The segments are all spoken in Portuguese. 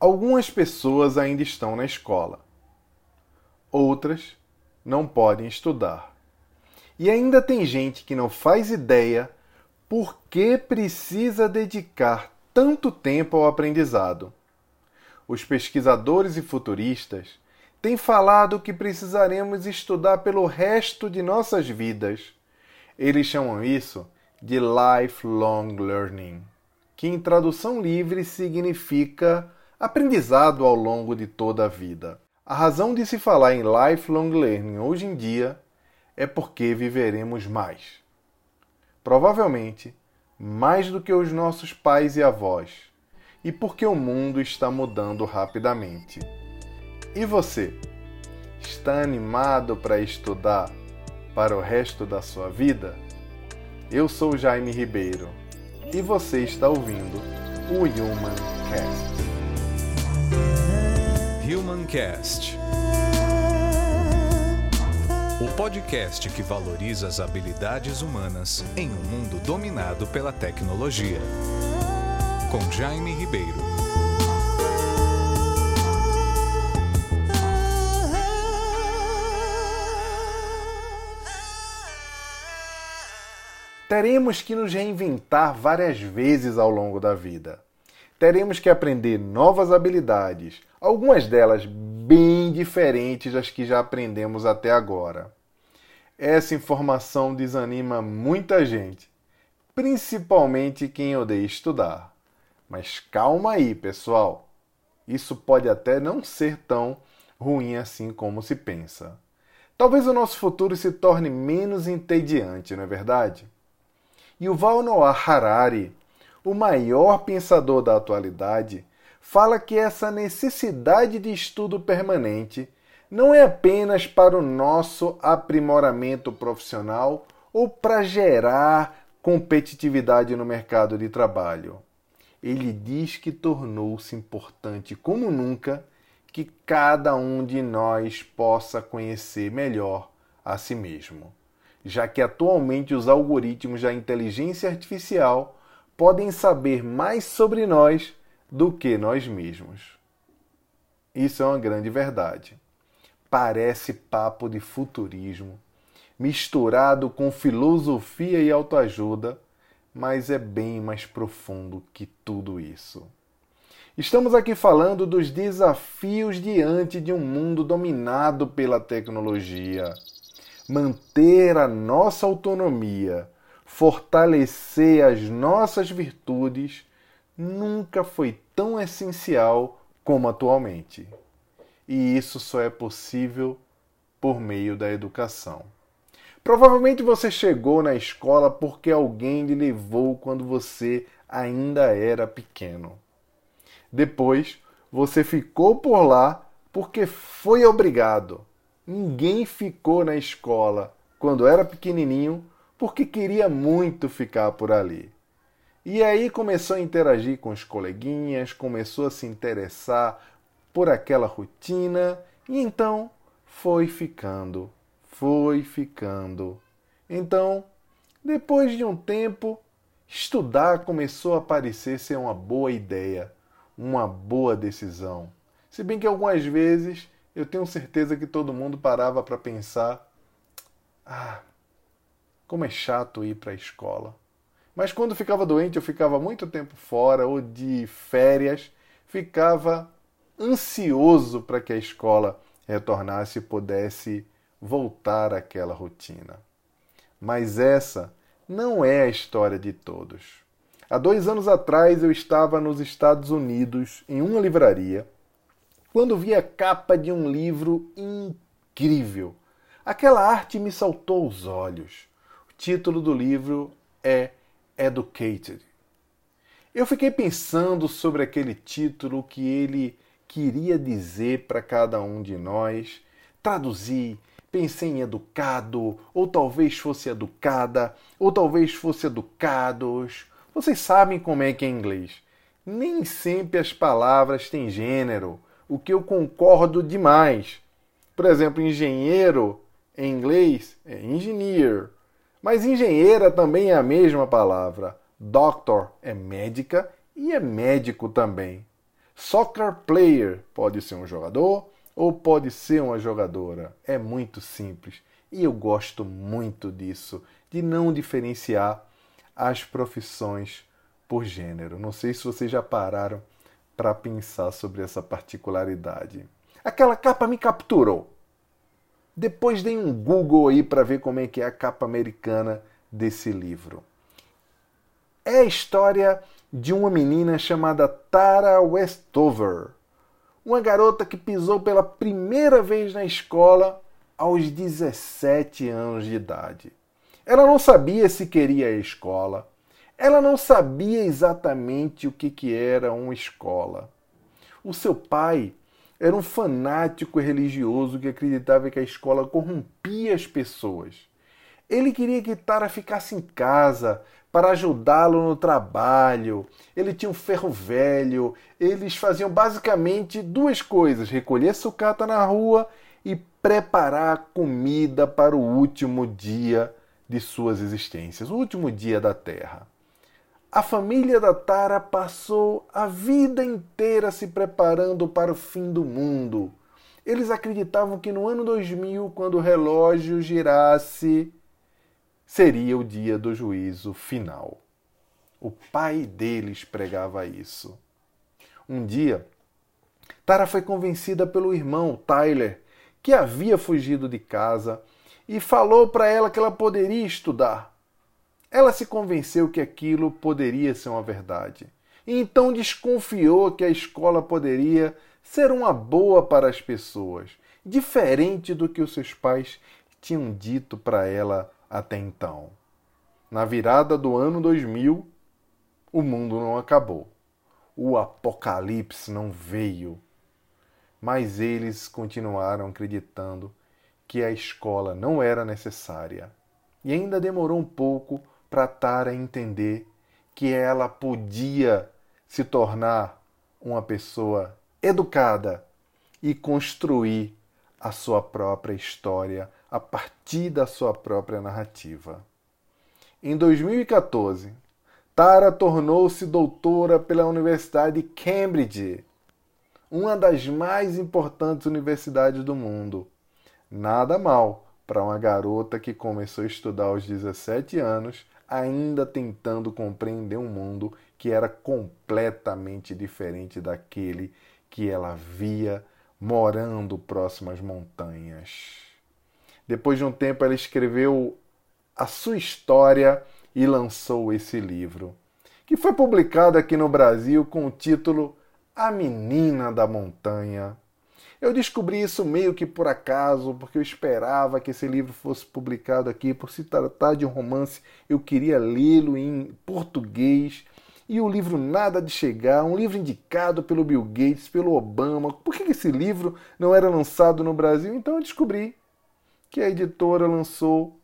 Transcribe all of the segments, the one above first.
Algumas pessoas ainda estão na escola, outras não podem estudar. E ainda tem gente que não faz ideia por que precisa dedicar tanto tempo ao aprendizado. Os pesquisadores e futuristas têm falado que precisaremos estudar pelo resto de nossas vidas. Eles chamam isso de lifelong learning, que em tradução livre significa aprendizado ao longo de toda a vida. A razão de se falar em lifelong learning hoje em dia é porque viveremos mais. Provavelmente mais do que os nossos pais e avós, e porque o mundo está mudando rapidamente. E você? Está animado para estudar para o resto da sua vida? Eu sou Jaime Ribeiro e você está ouvindo o Human Cast. Human Cast. O podcast que valoriza as habilidades humanas em um mundo dominado pela tecnologia. Com Jaime Ribeiro. Teremos que nos reinventar várias vezes ao longo da vida. Teremos que aprender novas habilidades, algumas delas bem diferentes das que já aprendemos até agora. Essa informação desanima muita gente, principalmente quem odeia estudar. Mas calma aí, pessoal. Isso pode até não ser tão ruim assim como se pensa. Talvez o nosso futuro se torne menos entediante, não é verdade? Yuval Noah Harari, o maior pensador da atualidade, fala que essa necessidade de estudo permanente não é apenas para o nosso aprimoramento profissional ou para gerar competitividade no mercado de trabalho. Ele diz que tornou-se importante como nunca que cada um de nós possa conhecer melhor a si mesmo já que atualmente os algoritmos da inteligência artificial podem saber mais sobre nós do que nós mesmos. Isso é uma grande verdade. Parece papo de futurismo, misturado com filosofia e autoajuda, mas é bem mais profundo que tudo isso. Estamos aqui falando dos desafios diante de um mundo dominado pela tecnologia manter a nossa autonomia, fortalecer as nossas virtudes, nunca foi tão essencial como atualmente. E isso só é possível por meio da educação. Provavelmente você chegou na escola porque alguém lhe levou quando você ainda era pequeno. Depois, você ficou por lá porque foi obrigado Ninguém ficou na escola quando era pequenininho porque queria muito ficar por ali. E aí começou a interagir com os coleguinhas, começou a se interessar por aquela rotina e então foi ficando, foi ficando. Então, depois de um tempo, estudar começou a parecer ser uma boa ideia, uma boa decisão. Se bem que algumas vezes eu tenho certeza que todo mundo parava para pensar: ah, como é chato ir para a escola. Mas quando ficava doente, eu ficava muito tempo fora ou de férias, ficava ansioso para que a escola retornasse e pudesse voltar àquela rotina. Mas essa não é a história de todos. Há dois anos atrás eu estava nos Estados Unidos em uma livraria quando vi a capa de um livro incrível. Aquela arte me saltou aos olhos. Título do livro é Educated. Eu fiquei pensando sobre aquele título que ele queria dizer para cada um de nós. Traduzi, pensei em educado, ou talvez fosse educada, ou talvez fosse educados. Vocês sabem como é que é inglês. Nem sempre as palavras têm gênero o que eu concordo demais. Por exemplo, engenheiro em inglês é engineer, mas engenheira também é a mesma palavra. Doctor é médica e é médico também. Soccer player pode ser um jogador ou pode ser uma jogadora. É muito simples e eu gosto muito disso, de não diferenciar as profissões por gênero. Não sei se vocês já pararam para pensar sobre essa particularidade. Aquela capa me capturou. Depois dei um Google aí para ver como é que é a capa americana desse livro. É a história de uma menina chamada Tara Westover, uma garota que pisou pela primeira vez na escola aos 17 anos de idade. Ela não sabia se queria a escola, ela não sabia exatamente o que, que era uma escola. O seu pai era um fanático religioso que acreditava que a escola corrompia as pessoas. Ele queria que Tara ficasse em casa, para ajudá-lo no trabalho. Ele tinha um ferro velho. Eles faziam basicamente duas coisas: recolher sucata na rua e preparar comida para o último dia de suas existências, o último dia da Terra. A família da Tara passou a vida inteira se preparando para o fim do mundo. Eles acreditavam que no ano 2000, quando o relógio girasse, seria o dia do juízo final. O pai deles pregava isso. Um dia, Tara foi convencida pelo irmão Tyler, que havia fugido de casa, e falou para ela que ela poderia estudar. Ela se convenceu que aquilo poderia ser uma verdade. E então desconfiou que a escola poderia ser uma boa para as pessoas, diferente do que os seus pais tinham dito para ela até então. Na virada do ano 2000, o mundo não acabou. O apocalipse não veio. Mas eles continuaram acreditando que a escola não era necessária. E ainda demorou um pouco para Tara entender que ela podia se tornar uma pessoa educada e construir a sua própria história a partir da sua própria narrativa. Em 2014, Tara tornou-se doutora pela Universidade de Cambridge, uma das mais importantes universidades do mundo. Nada mal para uma garota que começou a estudar aos 17 anos, ainda tentando compreender um mundo que era completamente diferente daquele que ela via morando próximo às montanhas. Depois de um tempo, ela escreveu a sua história e lançou esse livro, que foi publicado aqui no Brasil com o título A Menina da Montanha. Eu descobri isso meio que por acaso, porque eu esperava que esse livro fosse publicado aqui. Por se tratar de um romance, eu queria lê-lo em português. E o livro nada de chegar, um livro indicado pelo Bill Gates, pelo Obama. Por que esse livro não era lançado no Brasil? Então eu descobri que a editora lançou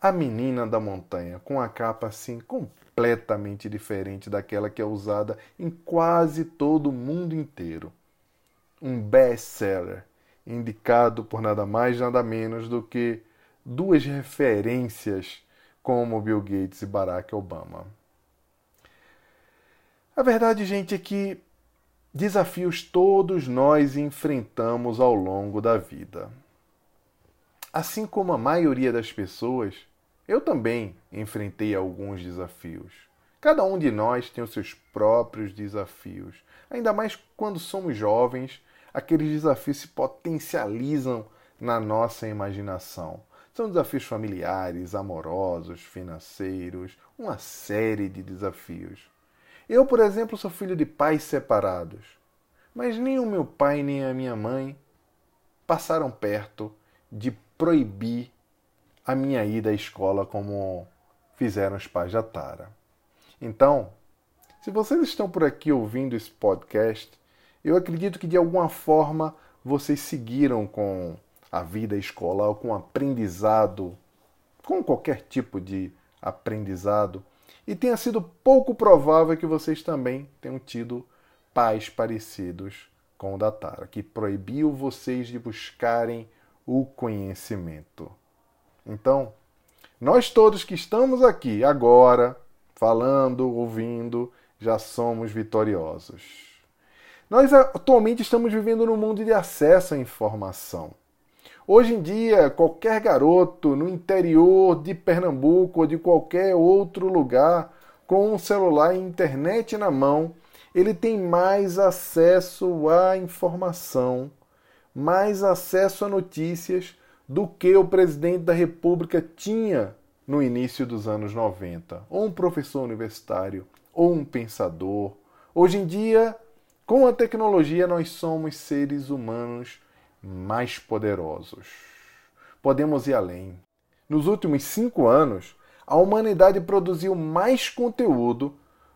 A Menina da Montanha, com a capa assim completamente diferente daquela que é usada em quase todo o mundo inteiro. Um best-seller, indicado por nada mais nada menos do que duas referências como Bill Gates e Barack Obama. A verdade, gente, é que desafios todos nós enfrentamos ao longo da vida. Assim como a maioria das pessoas, eu também enfrentei alguns desafios. Cada um de nós tem os seus próprios desafios. Ainda mais quando somos jovens, aqueles desafios se potencializam na nossa imaginação. São desafios familiares, amorosos, financeiros, uma série de desafios. Eu, por exemplo, sou filho de pais separados, mas nem o meu pai nem a minha mãe passaram perto de proibir a minha ida à escola como fizeram os pais da Tara. Então, se vocês estão por aqui ouvindo esse podcast, eu acredito que de alguma forma vocês seguiram com a vida escolar, com aprendizado, com qualquer tipo de aprendizado, e tenha sido pouco provável que vocês também tenham tido pais parecidos com o da Tara, que proibiu vocês de buscarem o conhecimento. Então, nós todos que estamos aqui agora, falando, ouvindo, já somos vitoriosos. Nós atualmente estamos vivendo num mundo de acesso à informação. Hoje em dia, qualquer garoto no interior de Pernambuco ou de qualquer outro lugar com um celular e internet na mão, ele tem mais acesso à informação, mais acesso a notícias do que o presidente da República tinha no início dos anos 90, ou um professor universitário, ou um pensador. Hoje em dia, com a tecnologia, nós somos seres humanos mais poderosos. Podemos ir além. Nos últimos cinco anos, a humanidade produziu mais conteúdo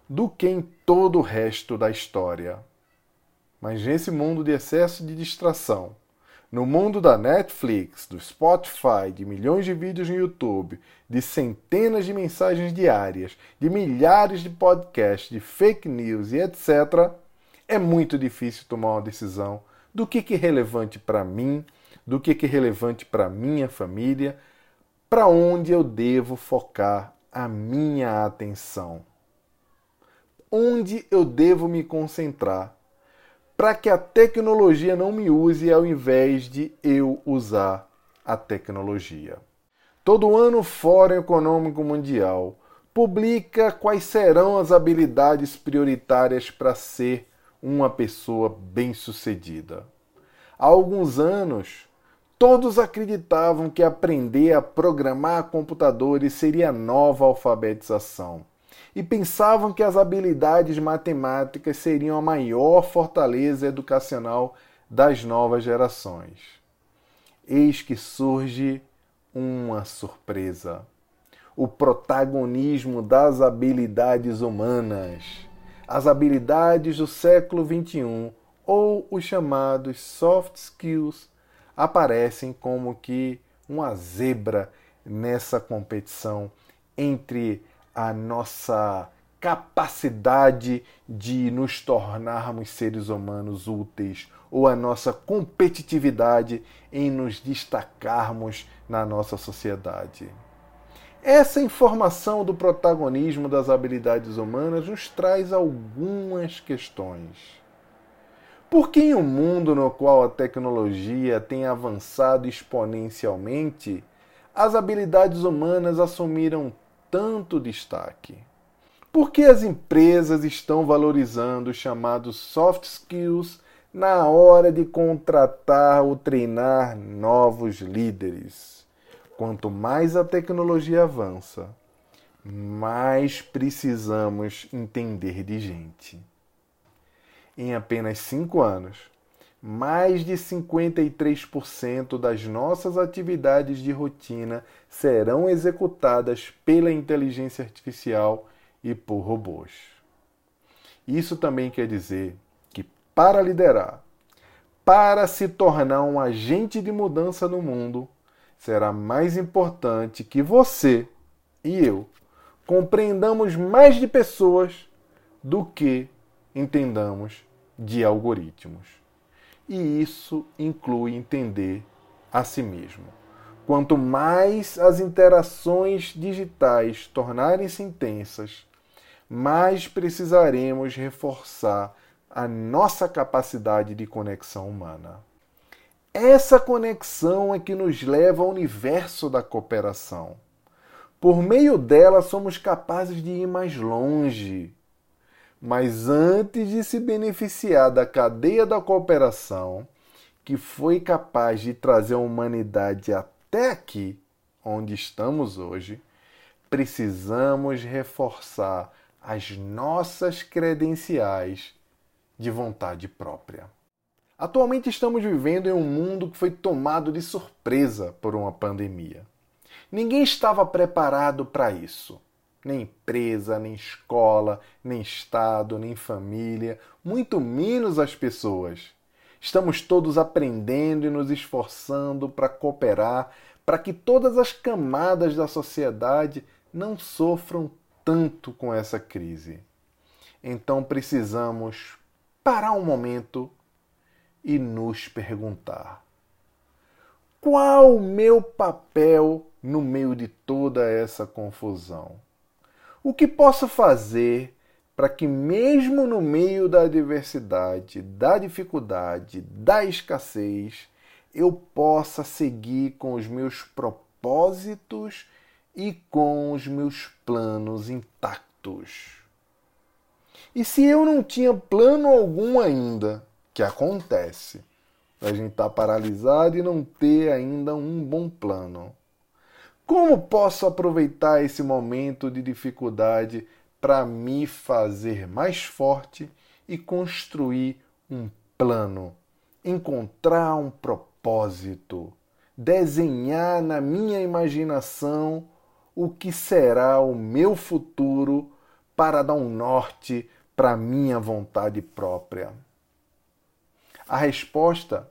do que em todo o resto da história. Mas nesse mundo de excesso de distração, no mundo da Netflix, do Spotify, de milhões de vídeos no YouTube, de centenas de mensagens diárias, de milhares de podcasts, de fake news e etc., é muito difícil tomar uma decisão do que, que é relevante para mim, do que, que é relevante para minha família, para onde eu devo focar a minha atenção. Onde eu devo me concentrar para que a tecnologia não me use ao invés de eu usar a tecnologia. Todo ano o Fórum Econômico Mundial publica quais serão as habilidades prioritárias para ser uma pessoa bem-sucedida. Há alguns anos, todos acreditavam que aprender a programar computadores seria nova alfabetização e pensavam que as habilidades matemáticas seriam a maior fortaleza educacional das novas gerações. Eis que surge uma surpresa: o protagonismo das habilidades humanas, as habilidades do século XXI, ou os chamados soft skills, aparecem como que uma zebra nessa competição entre a nossa capacidade de nos tornarmos seres humanos úteis ou a nossa competitividade em nos destacarmos na nossa sociedade. Essa informação do protagonismo das habilidades humanas nos traz algumas questões. Por que em um mundo no qual a tecnologia tem avançado exponencialmente, as habilidades humanas assumiram tanto destaque? Por que as empresas estão valorizando os chamados soft skills na hora de contratar ou treinar novos líderes? Quanto mais a tecnologia avança, mais precisamos entender de gente. Em apenas cinco anos, mais de 53% das nossas atividades de rotina serão executadas pela inteligência artificial e por robôs. Isso também quer dizer que, para liderar, para se tornar um agente de mudança no mundo, será mais importante que você e eu compreendamos mais de pessoas do que entendamos de algoritmos e isso inclui entender a si mesmo. Quanto mais as interações digitais tornarem-se intensas, mais precisaremos reforçar a nossa capacidade de conexão humana. Essa conexão é que nos leva ao universo da cooperação. Por meio dela, somos capazes de ir mais longe, mas antes de se beneficiar da cadeia da cooperação, que foi capaz de trazer a humanidade até aqui, onde estamos hoje, precisamos reforçar as nossas credenciais de vontade própria. Atualmente estamos vivendo em um mundo que foi tomado de surpresa por uma pandemia. Ninguém estava preparado para isso nem empresa, nem escola, nem Estado, nem família, muito menos as pessoas. Estamos todos aprendendo e nos esforçando para cooperar para que todas as camadas da sociedade não sofram tanto com essa crise. Então precisamos parar um momento e nos perguntar: qual o meu papel no meio de toda essa confusão? O que posso fazer para que, mesmo no meio da adversidade, da dificuldade, da escassez, eu possa seguir com os meus propósitos e com os meus planos intactos. E se eu não tinha plano algum ainda, que acontece, a gente estar tá paralisado e não ter ainda um bom plano. Como posso aproveitar esse momento de dificuldade para me fazer mais forte e construir um plano, encontrar um propósito, desenhar na minha imaginação o que será o meu futuro para dar um norte para minha vontade própria? A resposta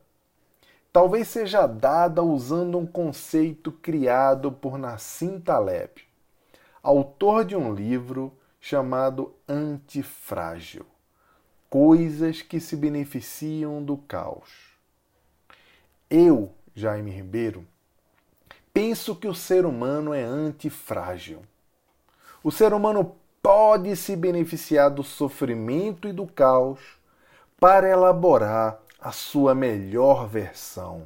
talvez seja dada usando um conceito criado por Nassim Taleb, autor de um livro chamado Antifrágil Coisas que se beneficiam do caos. Eu, Jaime Ribeiro, penso que o ser humano é antifrágil. O ser humano pode se beneficiar do sofrimento e do caos para elaborar a sua melhor versão.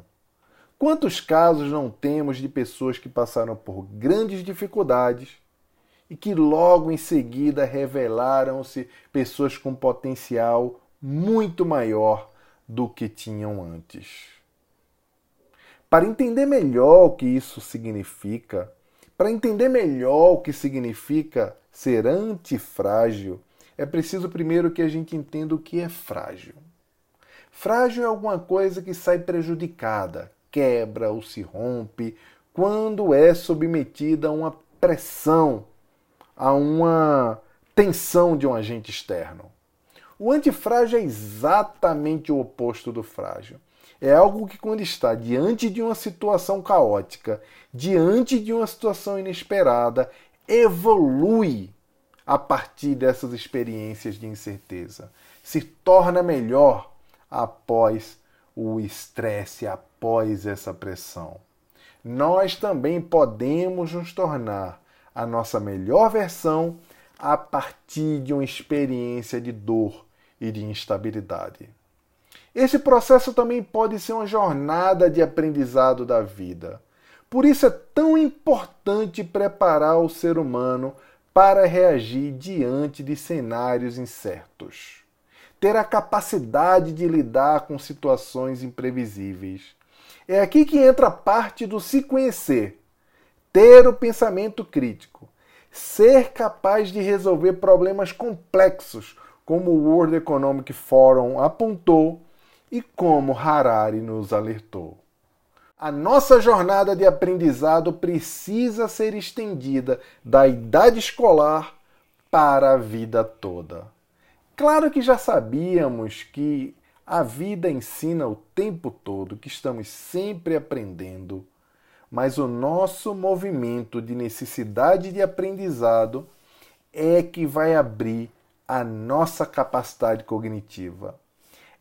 Quantos casos não temos de pessoas que passaram por grandes dificuldades e que logo em seguida revelaram-se pessoas com potencial muito maior do que tinham antes? Para entender melhor o que isso significa, para entender melhor o que significa ser antifrágil, é preciso primeiro que a gente entenda o que é frágil. Frágil é alguma coisa que sai prejudicada, quebra ou se rompe quando é submetida a uma pressão, a uma tensão de um agente externo. O antifrágil é exatamente o oposto do frágil. É algo que, quando está diante de uma situação caótica, diante de uma situação inesperada, evolui a partir dessas experiências de incerteza, se torna melhor após o estresse, após essa pressão. Nós também podemos nos tornar a nossa melhor versão a partir de uma experiência de dor e de instabilidade. Esse processo também pode ser uma jornada de aprendizado da vida. Por isso é tão importante preparar o ser humano para reagir diante de cenários incertos ter a capacidade de lidar com situações imprevisíveis. É aqui que entra a parte do se conhecer, ter o pensamento crítico, ser capaz de resolver problemas complexos, como o World Economic Forum apontou e como Harari nos alertou. A nossa jornada de aprendizado precisa ser estendida da idade escolar para a vida toda. Claro que já sabíamos que a vida ensina o tempo todo, que estamos sempre aprendendo, mas o nosso movimento de necessidade de aprendizado é que vai abrir a nossa capacidade cognitiva.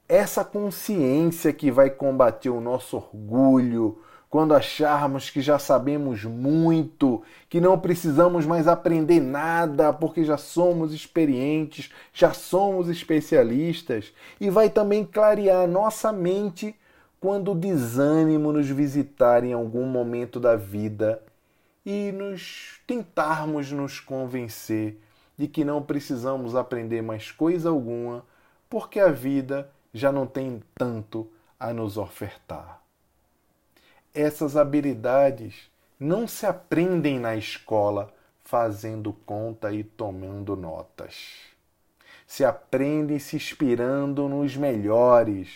Essa consciência que vai combater o nosso orgulho, quando acharmos que já sabemos muito, que não precisamos mais aprender nada porque já somos experientes, já somos especialistas, e vai também clarear nossa mente quando o desânimo nos visitar em algum momento da vida e nos tentarmos nos convencer de que não precisamos aprender mais coisa alguma, porque a vida já não tem tanto a nos ofertar essas habilidades não se aprendem na escola fazendo conta e tomando notas. Se aprendem se inspirando nos melhores,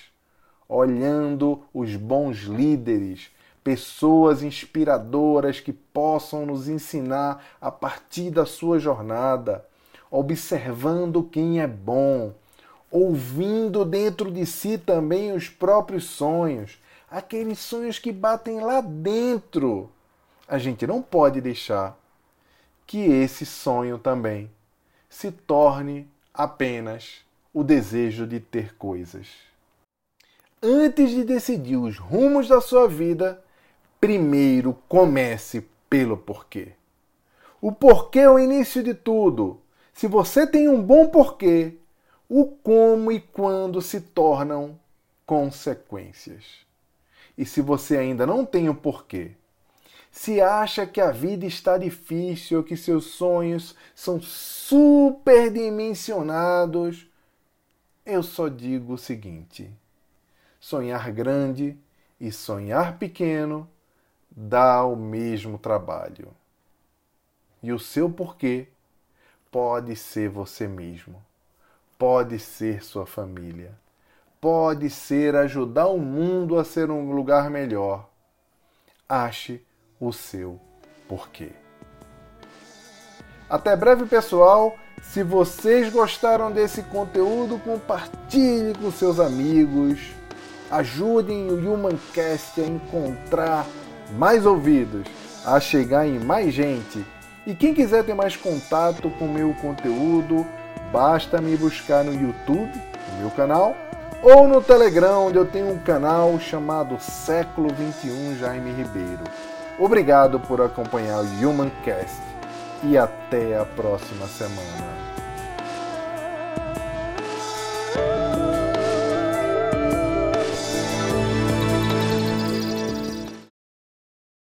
olhando os bons líderes, pessoas inspiradoras que possam nos ensinar a partir da sua jornada, observando quem é bom, ouvindo dentro de si também os próprios sonhos, aqueles sonhos que batem lá dentro. A gente não pode deixar que esse sonho também se torne apenas o desejo de ter coisas. Antes de decidir os rumos da sua vida, primeiro comece pelo porquê. O porquê é o início de tudo. Se você tem um bom porquê, o como e quando se tornam consequências. E se você ainda não tem o porquê, se acha que a vida está difícil que seus sonhos são superdimensionados, eu só digo o seguinte: sonhar grande e sonhar pequeno dá o mesmo trabalho. E o seu porquê pode ser você mesmo, pode ser sua família, pode ser ajudar o mundo a ser um lugar melhor. Ache o seu porquê. Até breve, pessoal. Se vocês gostaram desse conteúdo, compartilhe com seus amigos. Ajudem o Humancast a encontrar mais ouvidos, a chegar em mais gente e quem quiser ter mais contato com o meu conteúdo, basta me buscar no YouTube, no meu canal, ou no Telegram, onde eu tenho um canal chamado Século 21 Jaime Ribeiro. Obrigado por acompanhar o Humancast e até a próxima semana.